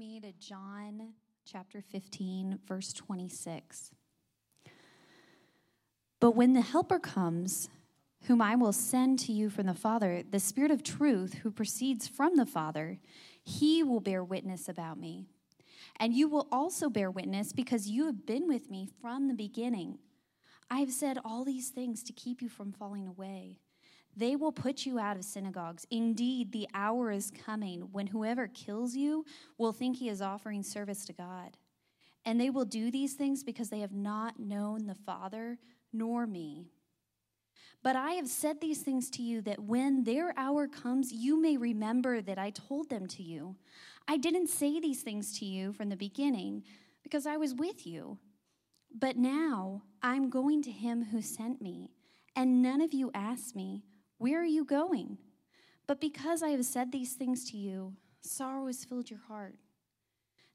me to John chapter 15, verse 26. But when the Helper comes, whom I will send to you from the Father, the Spirit of truth who proceeds from the Father, he will bear witness about me. And you will also bear witness because you have been with me from the beginning. I have said all these things to keep you from falling away. They will put you out of synagogues. Indeed, the hour is coming when whoever kills you will think he is offering service to God. And they will do these things because they have not known the Father nor me. But I have said these things to you that when their hour comes, you may remember that I told them to you. I didn't say these things to you from the beginning because I was with you. But now I'm going to him who sent me, and none of you asked me, Where are you going? But because I have said these things to you, sorrow has filled your heart.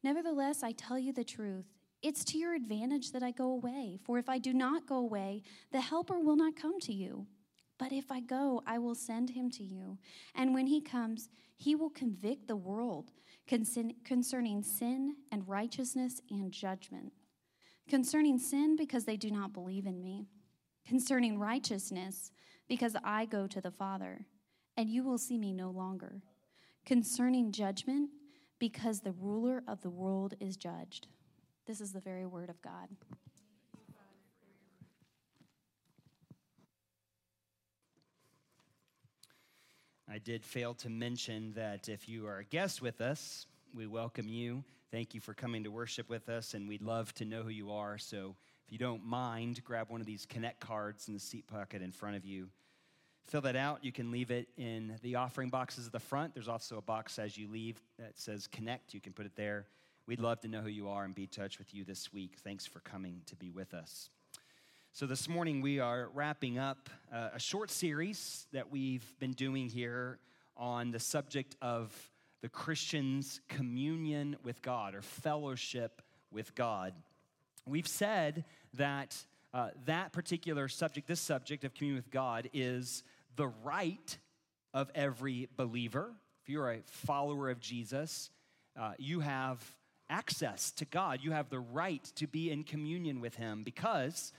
Nevertheless, I tell you the truth. It's to your advantage that I go away. For if I do not go away, the Helper will not come to you. But if I go, I will send him to you. And when he comes, he will convict the world concerning sin and righteousness and judgment. Concerning sin, because they do not believe in me. Concerning righteousness, because I go to the Father, and you will see me no longer. Concerning judgment, because the ruler of the world is judged. This is the very word of God. I did fail to mention that if you are a guest with us, we welcome you. Thank you for coming to worship with us, and we'd love to know who you are. So if you don't mind, grab one of these Connect cards in the seat pocket in front of you. Fill that out. You can leave it in the offering boxes at the front. There's also a box as you leave that says Connect. You can put it there. We'd love to know who you are and be in touch with you this week. Thanks for coming to be with us. So, this morning we are wrapping up uh, a short series that we've been doing here on the subject of the Christian's communion with God or fellowship with God. We've said that uh, that particular subject, this subject of communion with God, is the right of every believer. If you're a follower of Jesus, uh, you have access to God. You have the right to be in communion with Him because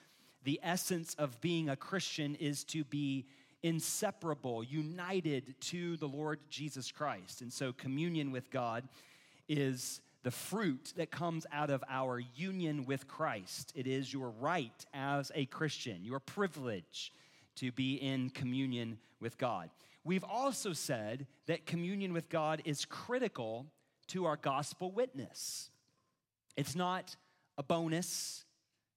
the essence of being a Christian is to be inseparable, united to the Lord Jesus Christ. And so, communion with God is the fruit that comes out of our union with Christ. It is your right as a Christian, your privilege to be in communion with God. We've also said that communion with God is critical to our gospel witness. It's not a bonus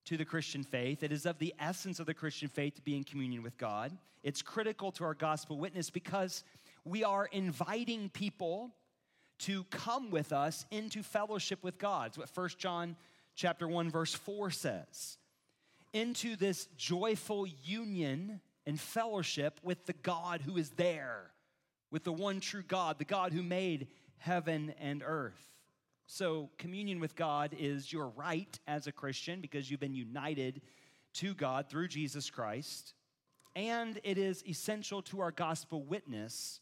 to the Christian faith. It is of the essence of the Christian faith to be in communion with God. It's critical to our gospel witness because we are inviting people to come with us into fellowship with God. It's what 1 John chapter 1 verse 4 says. Into this joyful union and fellowship with the God who is there, with the one true God, the God who made heaven and earth. So, communion with God is your right as a Christian because you've been united to God through Jesus Christ. And it is essential to our gospel witness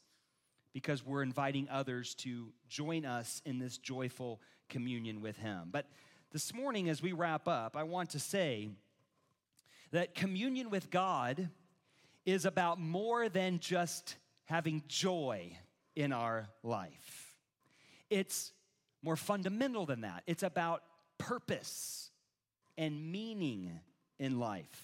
because we're inviting others to join us in this joyful communion with Him. But this morning, as we wrap up, I want to say that communion with God is about more than just having joy in our life. It's more fundamental than that. It's about purpose and meaning in life.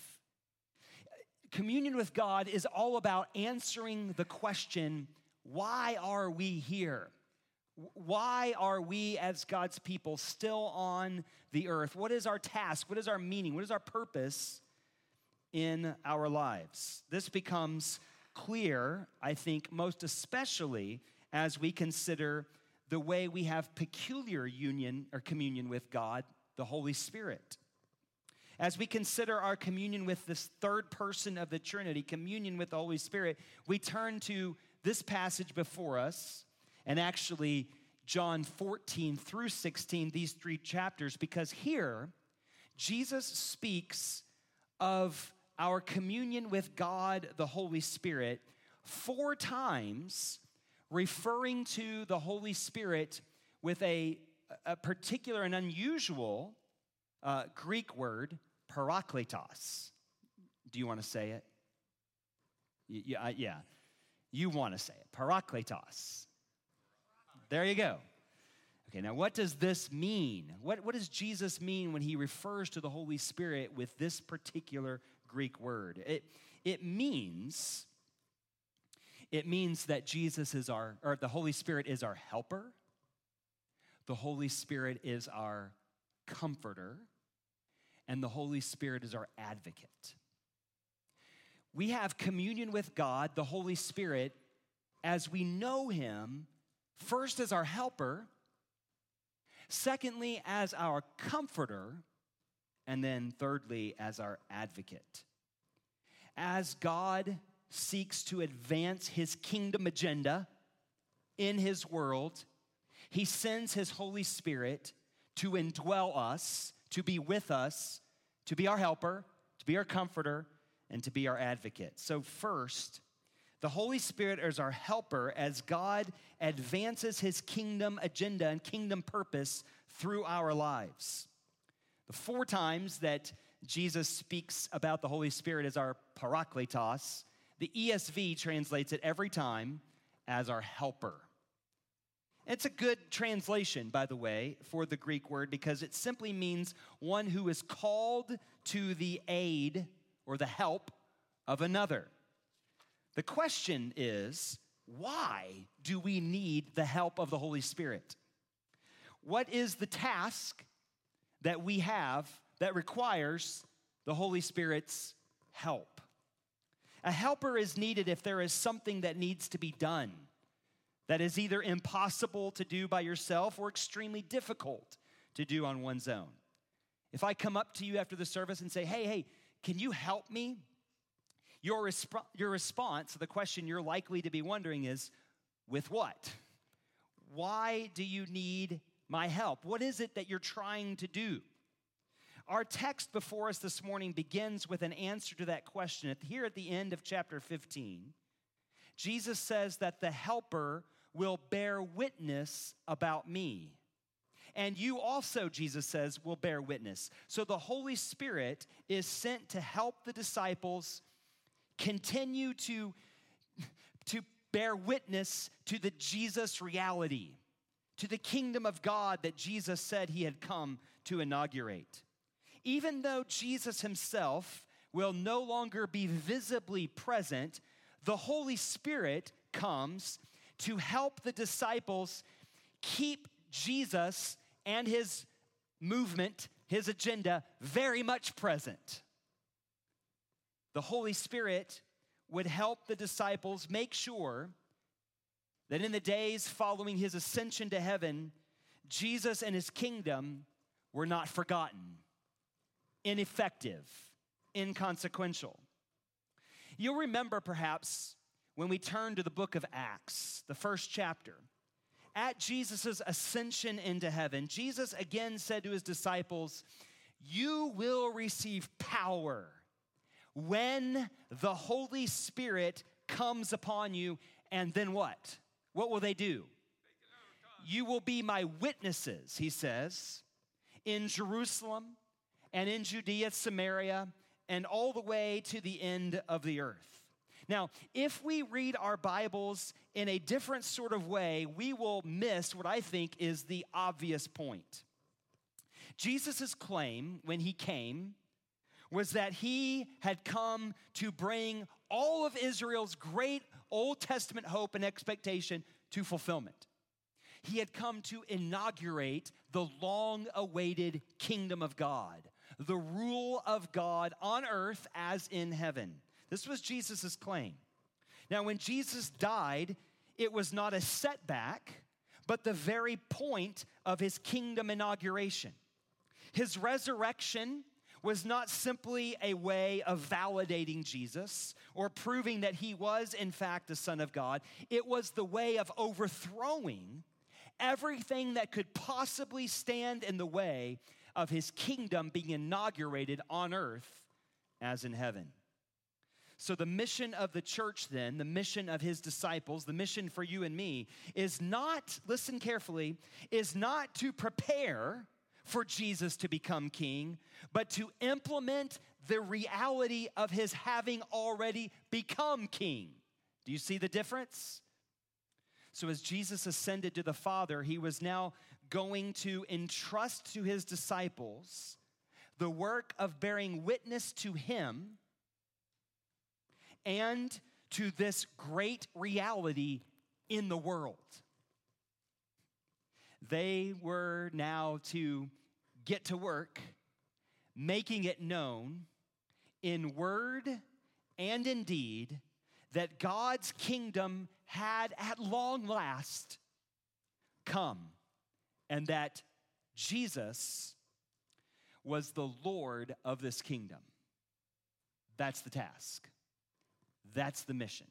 Communion with God is all about answering the question why are we here? Why are we, as God's people, still on the earth? What is our task? What is our meaning? What is our purpose in our lives? This becomes clear, I think, most especially as we consider the way we have peculiar union or communion with God, the Holy Spirit. As we consider our communion with this third person of the Trinity, communion with the Holy Spirit, we turn to this passage before us, and actually John 14 through 16, these three chapters, because here Jesus speaks of our communion with God, the Holy Spirit, four times referring to the Holy Spirit with a, a particular and unusual uh, Greek word, parakletos. Do you want to say it? Yeah, yeah. You want to say it. Parakletos. There you go. Okay, now what does this mean? What, what does Jesus mean when he refers to the Holy Spirit with this particular Greek word? It, it means it means that Jesus is our, or the Holy Spirit is our helper. The Holy Spirit is our comforter. And the Holy Spirit is our advocate. We have communion with God, the Holy Spirit, as we know Him, first as our helper, secondly, as our comforter, and then thirdly, as our advocate. As God seeks to advance his kingdom agenda in his world, he sends his Holy Spirit to indwell us, to be with us, to be our helper, to be our comforter, and to be our advocate. So, first, the Holy Spirit is our helper as God advances his kingdom agenda and kingdom purpose through our lives. The four times that Jesus speaks about the Holy Spirit as our parakletos, the ESV translates it every time as our helper. It's a good translation, by the way, for the Greek word because it simply means one who is called to the aid or the help of another. The question is why do we need the help of the Holy Spirit? What is the task that we have that requires the Holy Spirit's help? A helper is needed if there is something that needs to be done that is either impossible to do by yourself or extremely difficult to do on one's own. If I come up to you after the service and say, hey, hey, can you help me? Your, resp- your response, the question you're likely to be wondering is, with what? Why do you need my help? What is it that you're trying to do? Our text before us this morning begins with an answer to that question. Here at the end of chapter 15, Jesus says that the Helper will bear witness about me. And you also, Jesus says, will bear witness. So the Holy Spirit is sent to help the disciples continue to, to bear witness to the Jesus reality, to the kingdom of God that Jesus said he had come to inaugurate. Even though Jesus himself will no longer be visibly present, the Holy Spirit comes to help the disciples keep Jesus and his movement, his agenda, very much present. The Holy Spirit would help the disciples make sure that in the days following his ascension to heaven, Jesus and his kingdom were not forgotten, ineffective, inconsequential. You'll remember perhaps when we turn to the book of Acts, the first chapter. At Jesus' ascension into heaven, Jesus again said to his disciples, You will receive power when the Holy Spirit comes upon you. And then what? What will they do? You will be my witnesses, he says, in Jerusalem and in Judea, Samaria, and all the way to the end of the earth. Now, if we read our Bibles in a different sort of way, we will miss what I think is the obvious point. Jesus' claim when he came was that he had come to bring all of Israel's great Old Testament hope and expectation to fulfillment. He had come to inaugurate the long awaited kingdom of God, the rule of God on earth as in heaven. This was Jesus' claim. Now, when Jesus died, it was not a setback, but the very point of his kingdom inauguration. His resurrection was not simply a way of validating Jesus or proving that he was, in fact, the Son of God. It was the way of overthrowing everything that could possibly stand in the way of his kingdom being inaugurated on earth as in heaven. So, the mission of the church, then, the mission of his disciples, the mission for you and me, is not, listen carefully, is not to prepare for Jesus to become king, but to implement the reality of his having already become king. Do you see the difference? So, as Jesus ascended to the Father, he was now going to entrust to his disciples the work of bearing witness to him and to this great reality in the world. They were now to get to work making it known in word and in deed that God's kingdom had at long last come and that Jesus was the Lord of this kingdom. That's the task. That's the mission.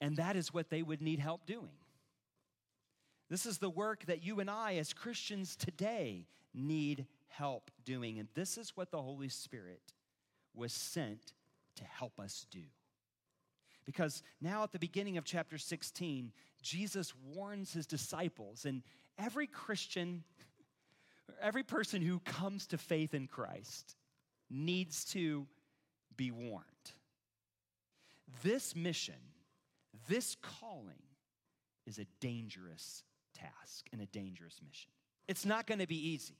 And that is what they would need help doing. This is the work that you and I, as Christians today, need help doing. And this is what the Holy Spirit was sent to help us do. Because now at the beginning of chapter 16, Jesus warns his disciples, and every Christian, every person who comes to faith in Christ needs to be warned. This mission, this calling, is a dangerous task and a dangerous mission. It's not going to be easy.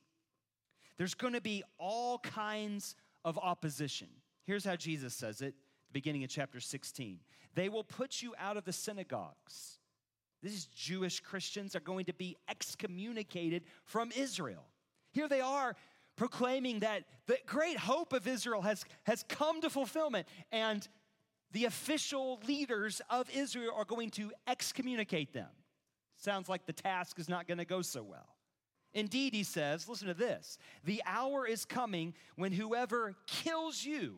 There's going to be all kinds of opposition. Here's how Jesus says it, the beginning of chapter 16. They will put you out of the synagogues. These Jewish Christians are going to be excommunicated from Israel. Here they are proclaiming that the great hope of Israel has, has come to fulfillment, and the official leaders of Israel are going to excommunicate them. Sounds like the task is not going to go so well. Indeed, he says, listen to this the hour is coming when whoever kills you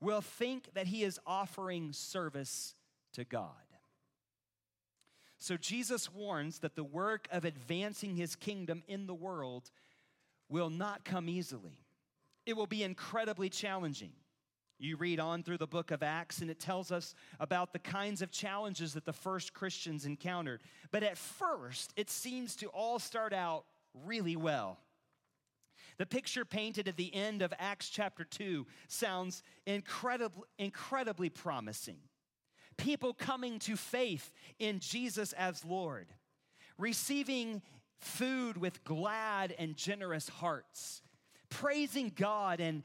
will think that he is offering service to God. So Jesus warns that the work of advancing his kingdom in the world will not come easily. It will be incredibly challenging. You read on through the book of Acts, and it tells us about the kinds of challenges that the first Christians encountered. But at first, it seems to all start out really well. The picture painted at the end of Acts chapter 2 sounds incredibly, incredibly promising. People coming to faith in Jesus as Lord, receiving food with glad and generous hearts, praising God and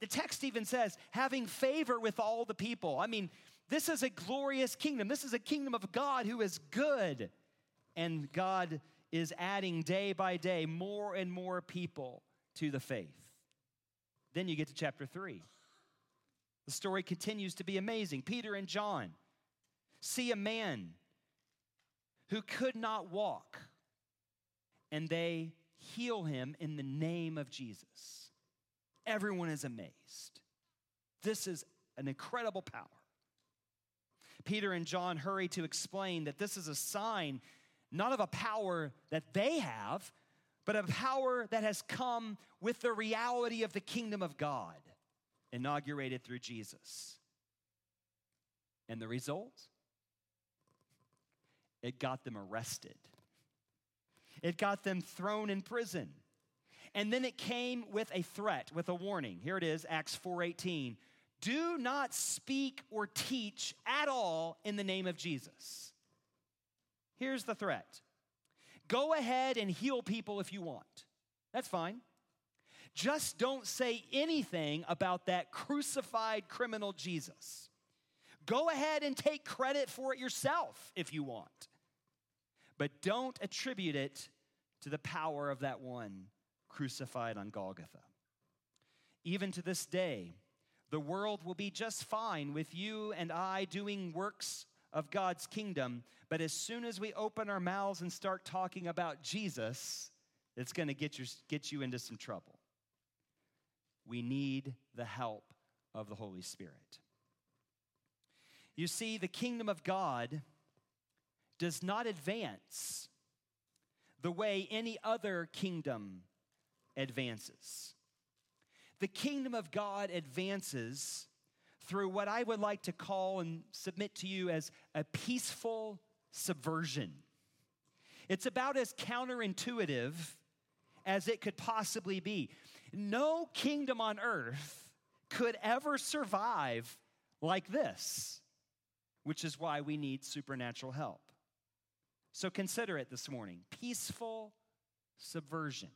the text even says, having favor with all the people. I mean, this is a glorious kingdom. This is a kingdom of God who is good. And God is adding day by day more and more people to the faith. Then you get to chapter 3. The story continues to be amazing. Peter and John see a man who could not walk, and they heal him in the name of Jesus. Everyone is amazed. This is an incredible power. Peter and John hurry to explain that this is a sign not of a power that they have, but a power that has come with the reality of the kingdom of God, inaugurated through Jesus. And the result? It got them arrested. It got them thrown in prison. And then it came with a threat, with a warning. Here it is, Acts 4:18. Do not speak or teach at all in the name of Jesus. Here's the threat. Go ahead and heal people if you want. That's fine. Just don't say anything about that crucified criminal Jesus. Go ahead and take credit for it yourself if you want. But don't attribute it to the power of that one crucified on Golgotha. Even to this day, the world will be just fine with you and I doing works of God's kingdom, but as soon as we open our mouths and start talking about Jesus, it's going to get you, get you into some trouble. We need the help of the Holy Spirit. You see, the kingdom of God does not advance the way any other kingdom advances. The kingdom of God advances through what I would like to call and submit to you as a peaceful subversion. It's about as counterintuitive as it could possibly be. No kingdom on earth could ever survive like this, which is why we need supernatural help. So consider it this morning peaceful subversion.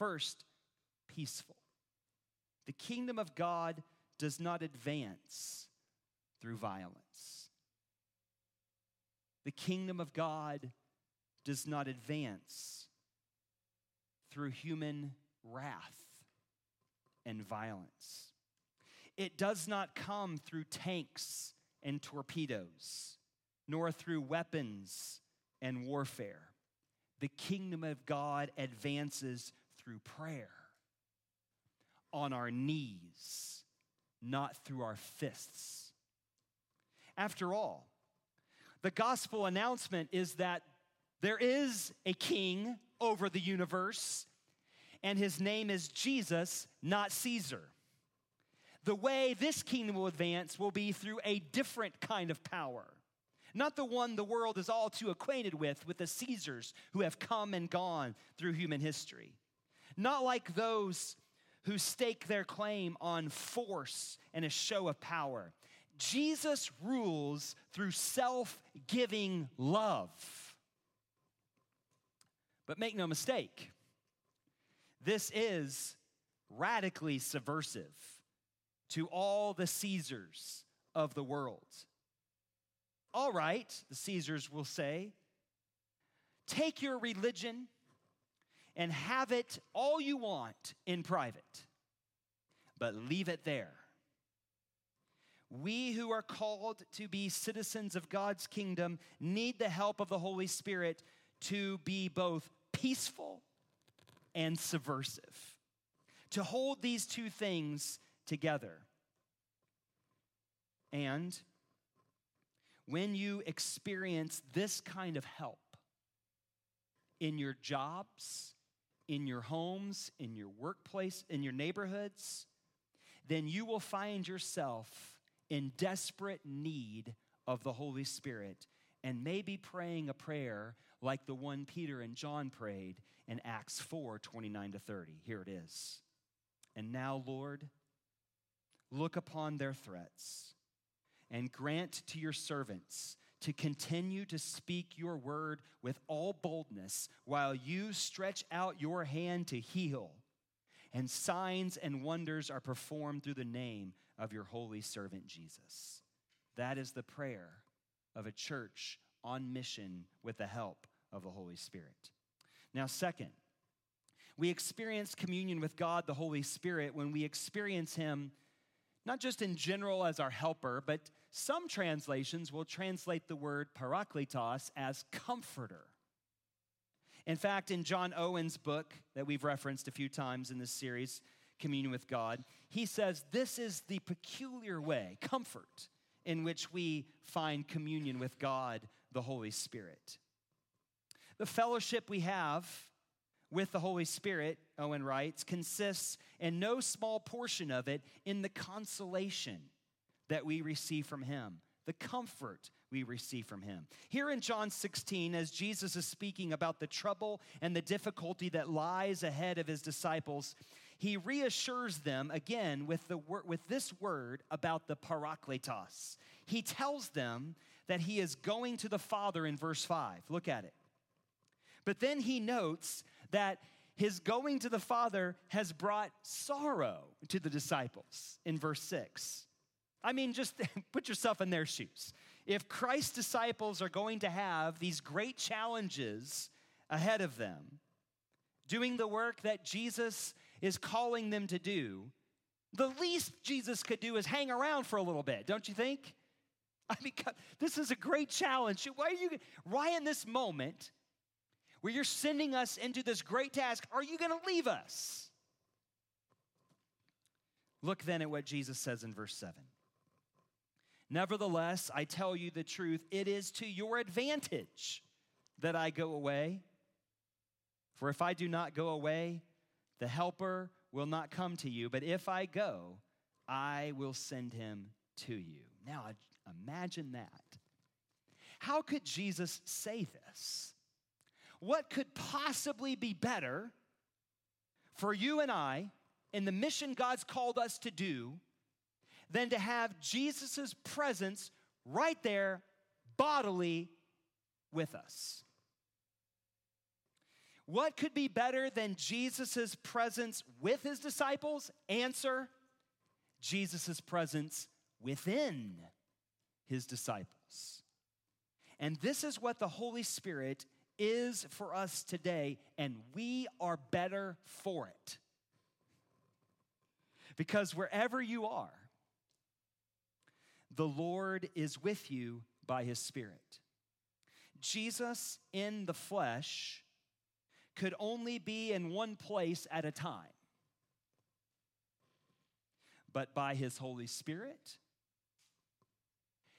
First, peaceful. The kingdom of God does not advance through violence. The kingdom of God does not advance through human wrath and violence. It does not come through tanks and torpedoes, nor through weapons and warfare. The kingdom of God advances through prayer, on our knees, not through our fists. After all, the gospel announcement is that there is a king over the universe, and his name is Jesus, not Caesar. The way this kingdom will advance will be through a different kind of power, not the one the world is all too acquainted with, with the Caesars who have come and gone through human history. Not like those who stake their claim on force and a show of power. Jesus rules through self giving love. But make no mistake, this is radically subversive to all the Caesars of the world. All right, the Caesars will say, take your religion and have it all you want in private, but leave it there. We who are called to be citizens of God's kingdom need the help of the Holy Spirit to be both peaceful and subversive. To hold these two things together. And when you experience this kind of help in your jobs, in your homes, in your workplace, in your neighborhoods, then you will find yourself in desperate need of the Holy Spirit and maybe praying a prayer like the one Peter and John prayed in Acts 4 29 to 30. Here it is. And now, Lord, look upon their threats and grant to your servants to continue to speak your word with all boldness while you stretch out your hand to heal, and signs and wonders are performed through the name of your holy servant Jesus. That is the prayer of a church on mission with the help of the Holy Spirit. Now, second, we experience communion with God, the Holy Spirit, when we experience Him not just in general as our helper, but some translations will translate the word parakletos as comforter. In fact, in John Owen's book that we've referenced a few times in this series, Communion with God, he says this is the peculiar way, comfort, in which we find communion with God, the Holy Spirit. The fellowship we have with the Holy Spirit, Owen writes, consists in no small portion of it in the consolation that we receive from Him, the comfort we receive from Him. Here in John 16, as Jesus is speaking about the trouble and the difficulty that lies ahead of His disciples, he reassures them again with, the wor- with this word about the parakletos. He tells them that he is going to the Father in verse 5. Look at it. But then he notes that his going to the Father has brought sorrow to the disciples in verse 6. I mean, just put yourself in their shoes. If Christ's disciples are going to have these great challenges ahead of them, doing the work that Jesus is calling them to do, the least Jesus could do is hang around for a little bit, don't you think? I mean, God, this is a great challenge. Why are you, why in this moment where you're sending us into this great task, are you going to leave us? Look then at what Jesus says in verse 7. Nevertheless, I tell you the truth, it is to your advantage that I go away. For if I do not go away, the Helper will not come to you. But if I go, I will send him to you. Now, imagine that. How could Jesus say this? What could possibly be better for you and I in the mission God's called us to do than to have Jesus' presence right there, bodily, with us? What could be better than Jesus' presence with his disciples? Answer Jesus' presence within his disciples. And this is what the Holy Spirit is for us today, and we are better for it. Because wherever you are, the Lord is with you by his Spirit. Jesus in the flesh could only be in one place at a time. But by his Holy Spirit,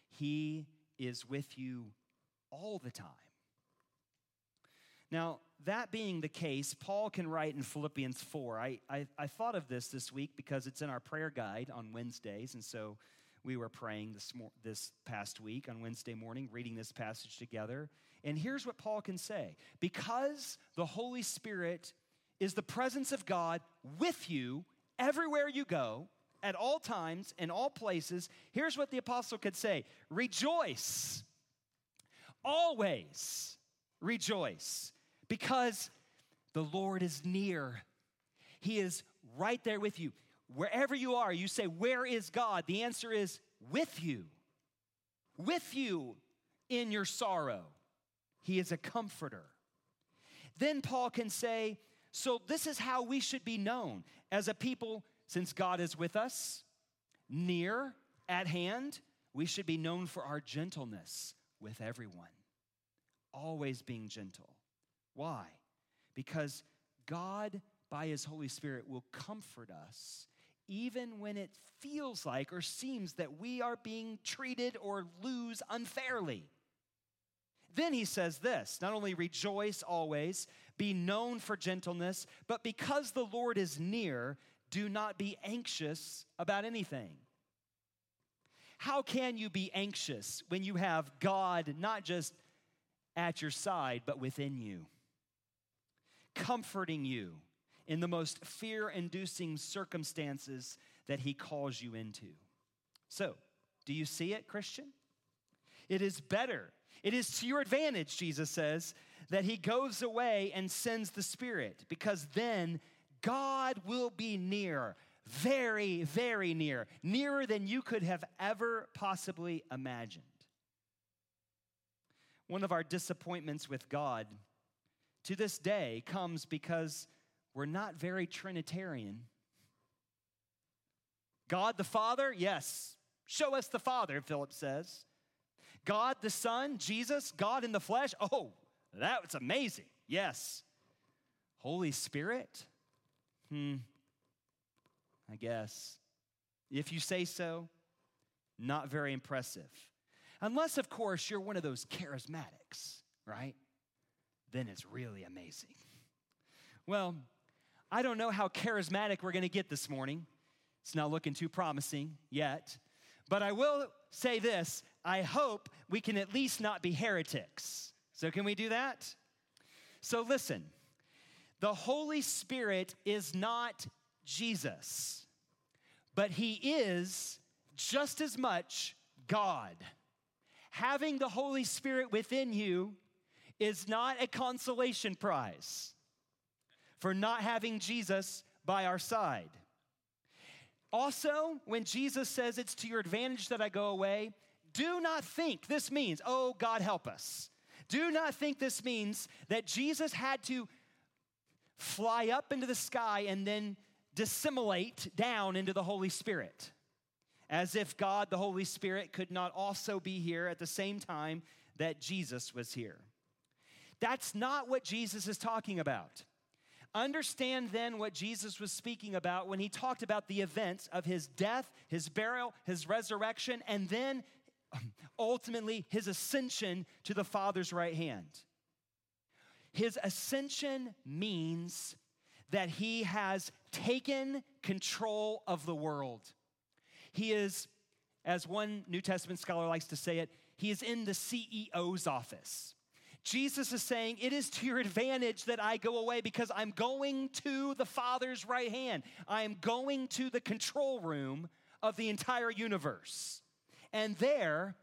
he is with you all the time. Now, that being the case, Paul can write in Philippians 4. I, I, I, thought of this this week because it's in our prayer guide on Wednesdays. And so we were praying this, this past week on Wednesday morning, reading this passage together. And here's what Paul can say Because the Holy Spirit is the presence of God with you everywhere you go, at all times, in all places, here's what the apostle could say Rejoice, always rejoice, because the Lord is near. He is right there with you. Wherever you are, you say, Where is God? The answer is with you, with you in your sorrow. He is a comforter. Then Paul can say, So this is how we should be known as a people, since God is with us, near, at hand, we should be known for our gentleness with everyone, always being gentle. Why? Because God, by His Holy Spirit, will comfort us even when it feels like or seems that we are being treated or lose unfairly. Then he says this not only rejoice always, be known for gentleness, but because the Lord is near, do not be anxious about anything. How can you be anxious when you have God not just at your side, but within you, comforting you in the most fear inducing circumstances that He calls you into? So, do you see it, Christian? It is better it is to your advantage, Jesus says, that he goes away and sends the Spirit, because then God will be near, very, very near, nearer than you could have ever possibly imagined. One of our disappointments with God to this day comes because we're not very Trinitarian. God the Father, yes, show us the Father, Philip says. God the Son, Jesus, God in the flesh. Oh, that's amazing. Yes. Holy Spirit? Hmm. I guess. If you say so, not very impressive. Unless, of course, you're one of those charismatics, right? Then it's really amazing. Well, I don't know how charismatic we're going to get this morning. It's not looking too promising yet. But I will say this I hope we can at least not be heretics. So, can we do that? So, listen the Holy Spirit is not Jesus, but He is just as much God. Having the Holy Spirit within you is not a consolation prize for not having Jesus by our side. Also, when Jesus says it's to your advantage that I go away, do not think this means, oh, God help us. Do not think this means that Jesus had to fly up into the sky and then dissimulate down into the Holy Spirit, as if God, the Holy Spirit, could not also be here at the same time that Jesus was here. That's not what Jesus is talking about. Understand then what Jesus was speaking about when he talked about the events of his death, his burial, his resurrection, and then um, ultimately his ascension to the Father's right hand. His ascension means that he has taken control of the world. He is As one New Testament scholar likes to say it, he is in the CEO's office. Jesus is saying, It is to your advantage that I go away because I'm going to the Father's right hand. I am going to the control room of the entire universe. And there,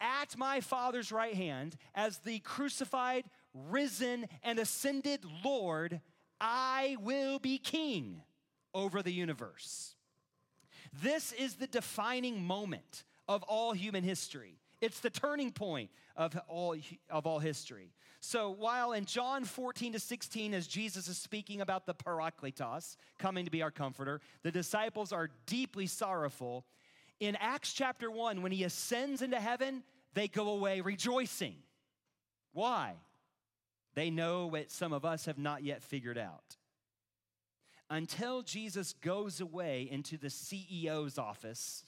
at my Father's right hand, as the crucified, risen, and ascended Lord, I will be king over the universe. This is the defining moment of all human history. It's the turning point of all, of all history. So, while in John 14 to 16, as Jesus is speaking about the Parakletos coming to be our comforter, the disciples are deeply sorrowful. In Acts chapter 1, when he ascends into heaven, they go away rejoicing. Why? They know what some of us have not yet figured out. Until Jesus goes away into the CEO's office,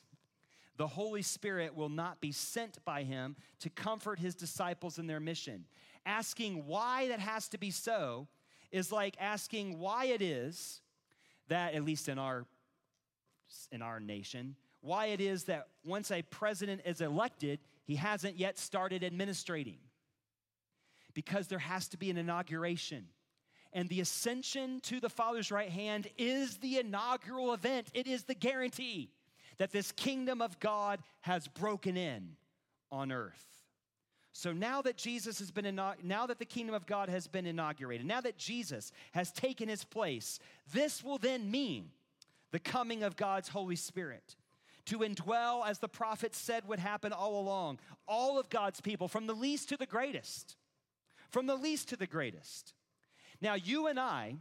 the Holy Spirit will not be sent by him to comfort his disciples in their mission. Asking why that has to be so is like asking why it is that, at least in our, in our nation, why it is that once a president is elected, he hasn't yet started administrating. Because there has to be an inauguration. And the ascension to the Father's right hand is the inaugural event, it is the guarantee that this kingdom of God has broken in on earth. So now that Jesus has been now that the kingdom of God has been inaugurated, now that Jesus has taken his place, this will then mean the coming of God's Holy Spirit to indwell, as the prophet said would happen all along, all of God's people, from the least to the greatest. From the least to the greatest. Now, you and I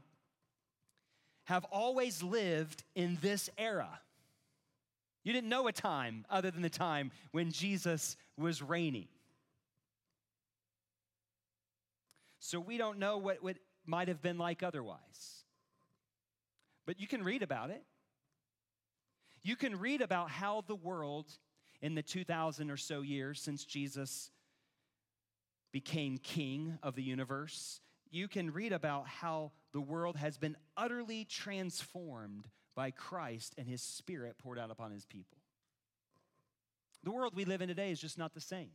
have always lived in this era. You didn't know a time other than the time when Jesus was reigning. So we don't know what, what might have been like otherwise. But you can read about it. You can read about how the world in the 2,000 or so years since Jesus became king of the universe, you can read about how the world has been utterly transformed by Christ and his spirit poured out upon his people. The world we live in today is just not the same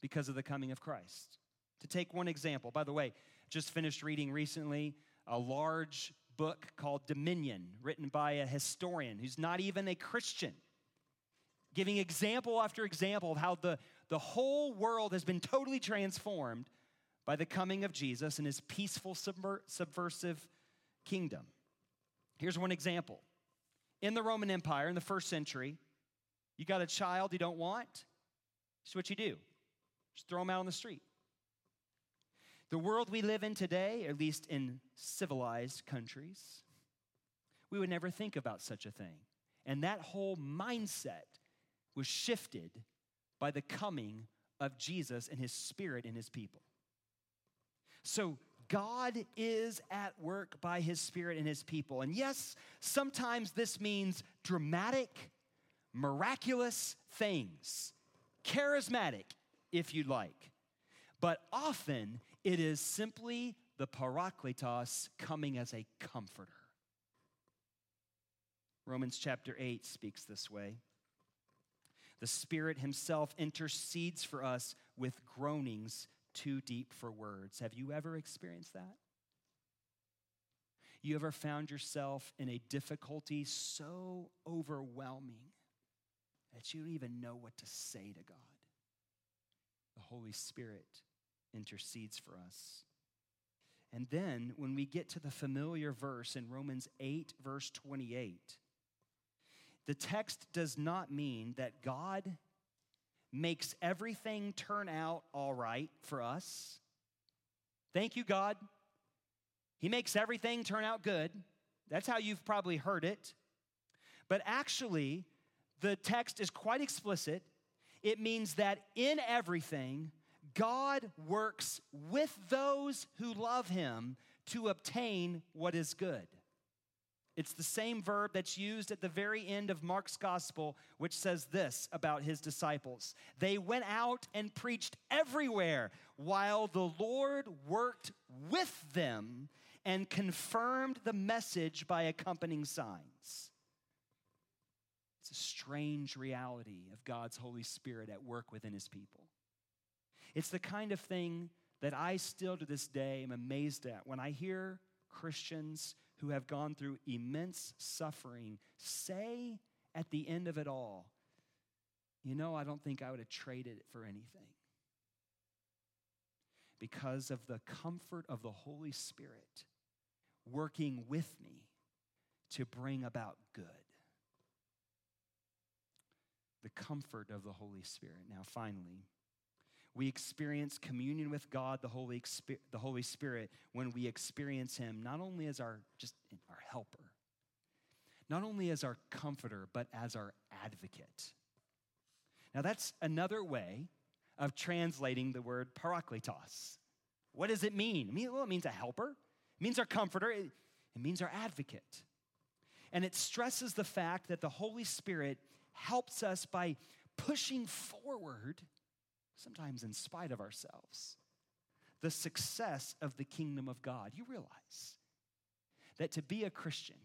because of the coming of Christ. To take one example, by the way, just finished reading recently a large book called Dominion, written by a historian who's not even a Christian, giving example after example of how the, the whole world has been totally transformed by the coming of Jesus and his peaceful, subver- subversive kingdom. Here's one example. In the Roman Empire in the first century, you got a child you don't want, it's what you do. Just throw them out on the street. The world we live in today, at least in civilized countries, we would never think about such a thing. And that whole mindset was shifted by the coming of Jesus and his spirit in his people. So God is at work by his spirit in his people. And yes, sometimes this means dramatic, miraculous things, charismatic, if you like. But often it is simply the Parakletos coming as a comforter. Romans chapter 8 speaks this way. The Spirit Himself intercedes for us with groanings too deep for words. Have you ever experienced that? You ever found yourself in a difficulty so overwhelming that you don't even know what to say to God? The Holy Spirit intercedes for us. And then when we get to the familiar verse in Romans 8, verse 28, the text does not mean that God makes everything turn out all right for us. Thank you, God. He makes everything turn out good. That's how you've probably heard it. But actually, the text is quite explicit. It means that in everything, God works with those who love him to obtain what is good. It's the same verb that's used at the very end of Mark's gospel, which says this about his disciples They went out and preached everywhere while the Lord worked with them and confirmed the message by accompanying signs. It's a strange reality of God's Holy Spirit at work within his people. It's the kind of thing that I still to this day am amazed at when I hear Christians who have gone through immense suffering say at the end of it all, you know, I don't think I would have traded it for anything. Because of the comfort of the Holy Spirit working with me to bring about good. The comfort of the Holy Spirit. Now, finally, we experience communion with God, the Holy, the Holy Spirit, when we experience Him not only as our just our helper, not only as our comforter, but as our advocate. Now, that's another way of translating the word parakletos. What does it mean? Well, it means a helper, it means our comforter, it, it means our advocate. And it stresses the fact that the Holy Spirit helps us by pushing forward sometimes in spite of ourselves, the success of the kingdom of God. You realize that to be a Christian,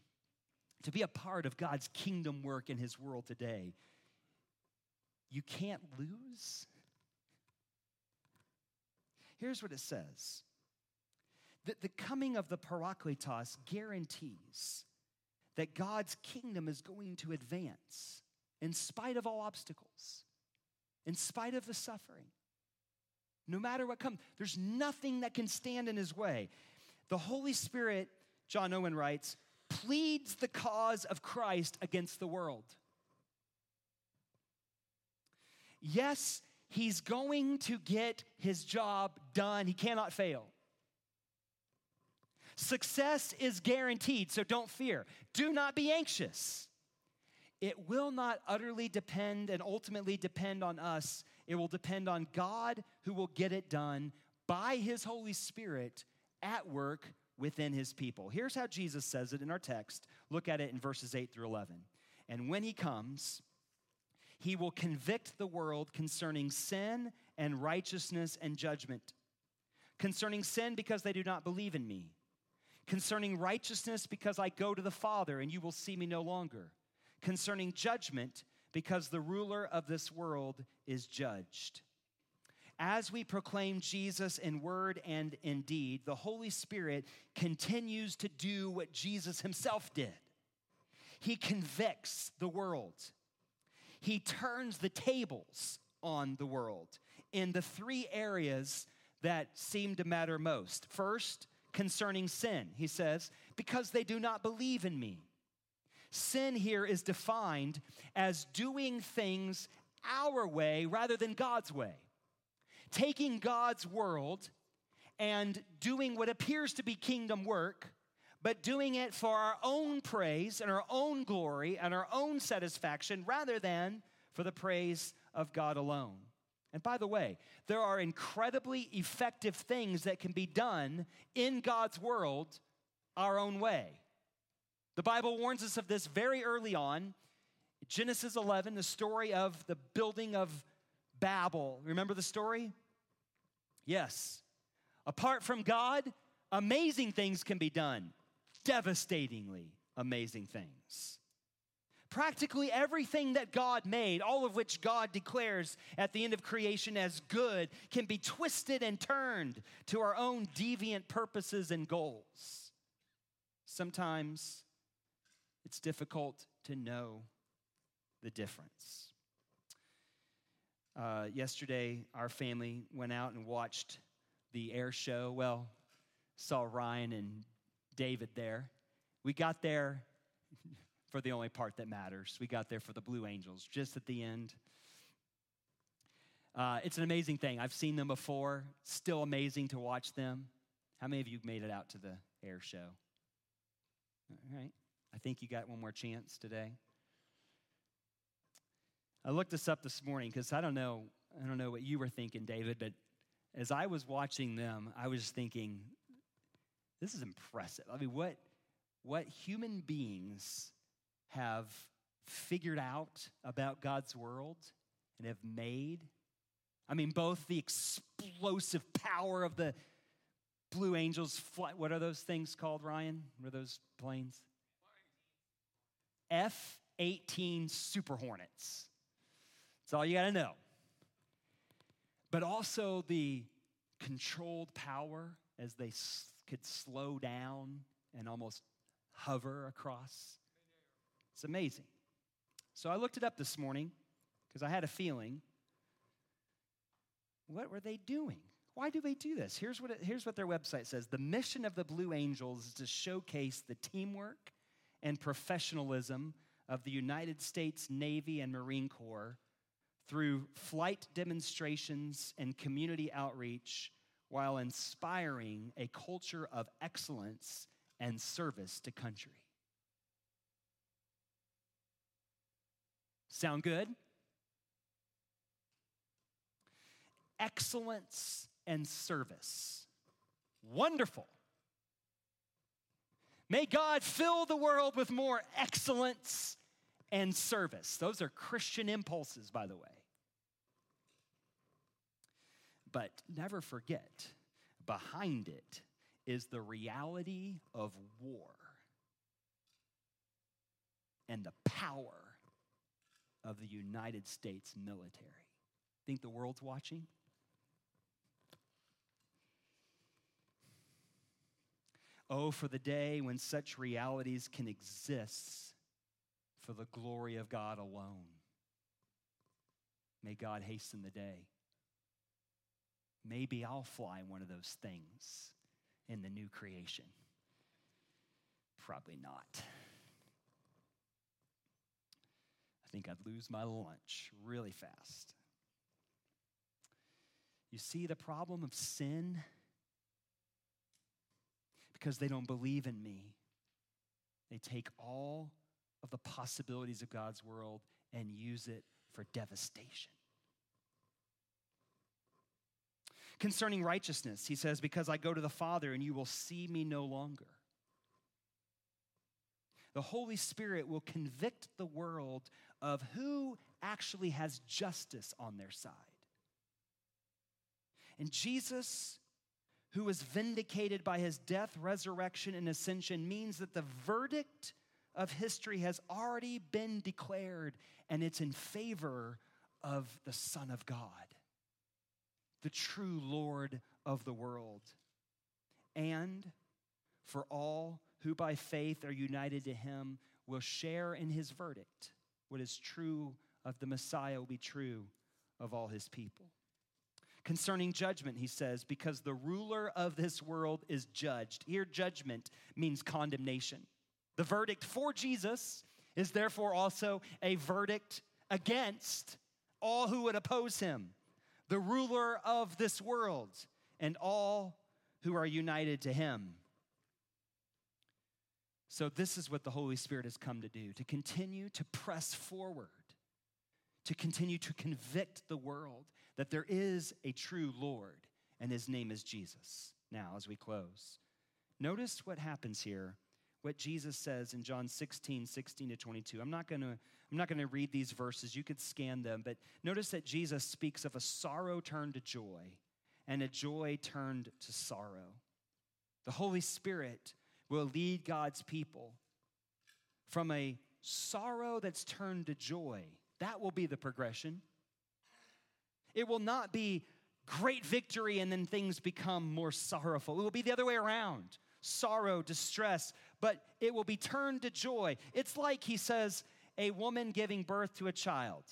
to be a part of God's kingdom work in his world today, you can't lose. Here's what it says that the coming of the Parakletos guarantees that God's kingdom is going to advance in spite of all obstacles in spite of the suffering. No matter what comes, there's nothing that can stand in his way. The Holy Spirit, John Owen writes, pleads the cause of Christ against the world. Yes, he's going to get his job done, he cannot fail. Success is guaranteed, so don't fear. Do not be anxious it will not utterly depend and ultimately depend on us. It will depend on God who will get it done by his Holy Spirit at work within his people. Here's how Jesus says it in our text. Look at it in verses 8 through 11. And when he comes, he will convict the world concerning sin and righteousness and judgment. Concerning sin, because they do not believe in me. Concerning righteousness, because I go to the Father and you will see me no longer concerning judgment because the ruler of this world is judged. As we proclaim Jesus in word and in deed, the Holy Spirit continues to do what Jesus himself did. He convicts the world, He turns the tables on the world in the three areas that seem to matter most. First, concerning sin, He says, because they do not believe in me. Sin here is defined as doing things our way rather than God's way. Taking God's world and doing what appears to be kingdom work, but doing it for our own praise and our own glory and our own satisfaction rather than for the praise of God alone. And by the way, there are incredibly effective things that can be done in God's world our own way. The Bible warns us of this very early on. Genesis 11, the story of the building of Babel. Remember the story? Yes. Apart from God, amazing things can be done, devastatingly amazing things. Practically everything that God made, all of which God declares at the end of creation as good, can be twisted and turned to our own deviant purposes and goals. Sometimes it's difficult to know the difference. Uh, yesterday, our family went out and watched the air show. Well, saw Ryan and David there. We got there for the only part that matters. We got there for the Blue Angels, just at the end. Uh, it's an amazing thing. I've seen them before. Still amazing to watch them. How many of you made it out to the air show? All right. I think you got one more chance today. I looked this up this morning because I don't know, I don't know what you were thinking, David, but as I was watching them, I was thinking, this is impressive. I mean, what what human beings have figured out about God's world and have made. I mean, both the explosive power of the Blue Angels flight. What are those things called, Ryan? What are those planes? F 18 Super Hornets. That's all you got to know. But also the controlled power as they could slow down and almost hover across. It's amazing. So I looked it up this morning because I had a feeling. What were they doing? Why do they do this? Here's what, it, here's what their website says The mission of the Blue Angels is to showcase the teamwork and professionalism of the United States Navy and Marine Corps through flight demonstrations and community outreach while inspiring a culture of excellence and service to country. Sound good? Excellence and service. Wonderful. May God fill the world with more excellence and service. Those are Christian impulses, by the way. But never forget, behind it is the reality of war and the power of the United States military. Think the world's watching? Oh, for the day when such realities can exist for the glory of God alone. May God hasten the day. Maybe I'll fly one of those things in the new creation. Probably not. I think I'd lose my lunch really fast. You see the problem of sin? Because they don't believe in me. They take all of the possibilities of God's world and use it for devastation. Concerning righteousness, he says, Because I go to the Father and you will see me no longer. The Holy Spirit will convict the world of who actually has justice on their side. And Jesus, who was vindicated by his death, resurrection, and ascension, means that the verdict of history has already been declared, and it's in favor of the Son of God, the true Lord of the world. And for all who by faith are united to him will share in his verdict. What is true of the Messiah will be true of all his people. Concerning judgment, he says, because the ruler of this world is judged. Here, judgment means condemnation. The verdict for Jesus is therefore also a verdict against all who would oppose him, the ruler of this world, and all who are united to him. So, this is what the Holy Spirit has come to do to continue to press forward, to continue to convict the world that there is a true Lord, and his name is Jesus. Now, as we close, notice what happens here, what Jesus says in John 16, 16 to 22. I'm not gonna, I'm not gonna read these verses, you could scan them, but notice that Jesus speaks of a sorrow turned to joy and a joy turned to sorrow. The Holy Spirit will lead God's people from a sorrow that's turned to joy. That will be the progression. It will not be great victory and then things become more sorrowful. It will be the other way around sorrow, distress, but it will be turned to joy. It's like, he says, a woman giving birth to a child.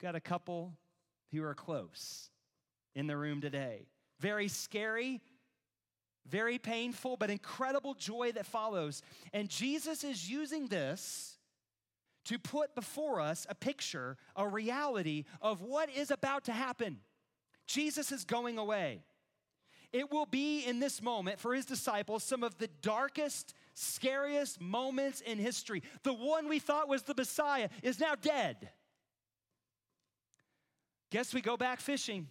Got a couple who are close in the room today. Very scary, very painful, but incredible joy that follows. And Jesus is using this to put before us a picture, a reality of what is about to happen. Jesus is going away. It will be in this moment for his disciples some of the darkest, scariest moments in history. The one we thought was the Messiah is now dead. Guess we go back fishing.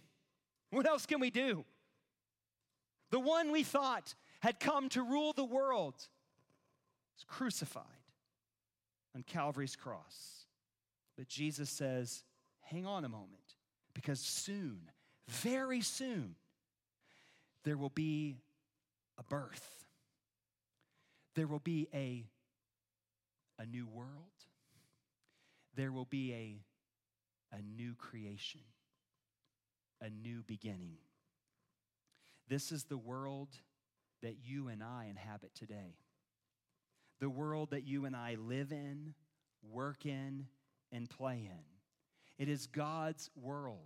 What else can we do? The one we thought had come to rule the world is crucified on Calvary's cross. But Jesus says, hang on a moment, because soon, very soon, there will be a birth. There will be a, a new world. there will be a, a new creation, a new beginning. This is the world that you and I inhabit today. The world that you and I live in, work in, and play in. It is God's world.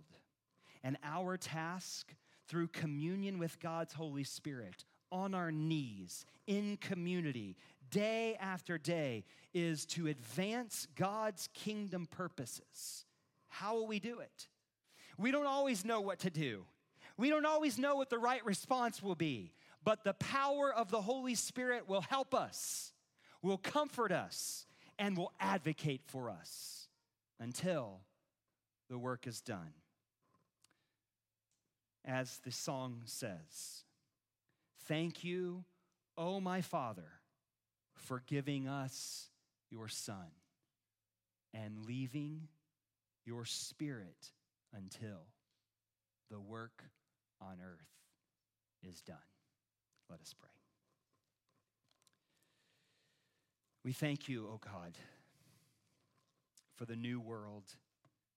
And our task through communion with God's Holy Spirit on our knees in community day after day is to advance God's kingdom purposes. How will we do it? We don't always know what to do. We don't always know what the right response will be, but the power of the Holy Spirit will help us, will comfort us, and will advocate for us until the work is done. As the song says, Thank you, O my Father, for giving us your Son and leaving your Spirit until the work on earth is done. Let us pray. We thank you, O oh God, for the new world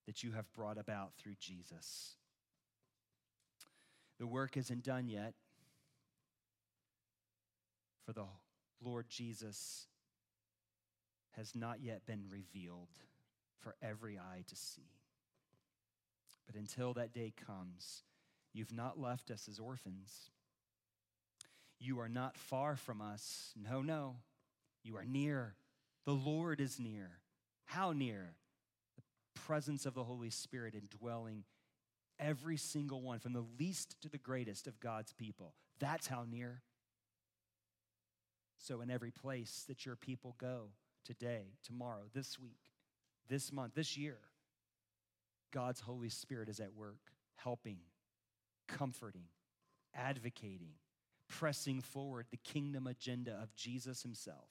that you have brought about through Jesus. The work isn't done yet, for the Lord Jesus has not yet been revealed for every eye to see. But until that day comes, you've not left us as orphans. You are not far from us. No, no. You are near. The Lord is near. How near? The presence of the Holy Spirit indwelling every single one, from the least to the greatest of God's people. That's how near. So, in every place that your people go today, tomorrow, this week, this month, this year, God's Holy Spirit is at work, helping, comforting, advocating, pressing forward the kingdom agenda of Jesus Himself.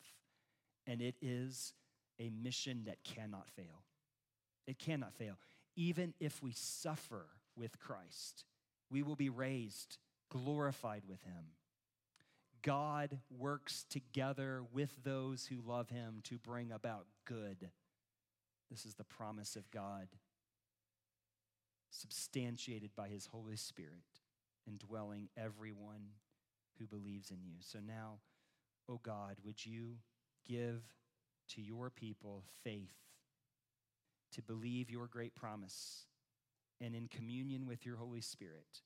And it is a mission that cannot fail. It cannot fail. Even if we suffer with Christ, we will be raised, glorified with Him God works together with those who love him to bring about good. This is the promise of God, substantiated by his Holy Spirit, indwelling everyone who believes in you. So now, oh God, would you give to your people faith to believe your great promise and in communion with your Holy Spirit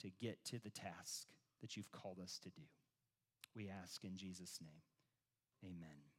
to get to the task that you've called us to do. We ask in Jesus' name. Amen.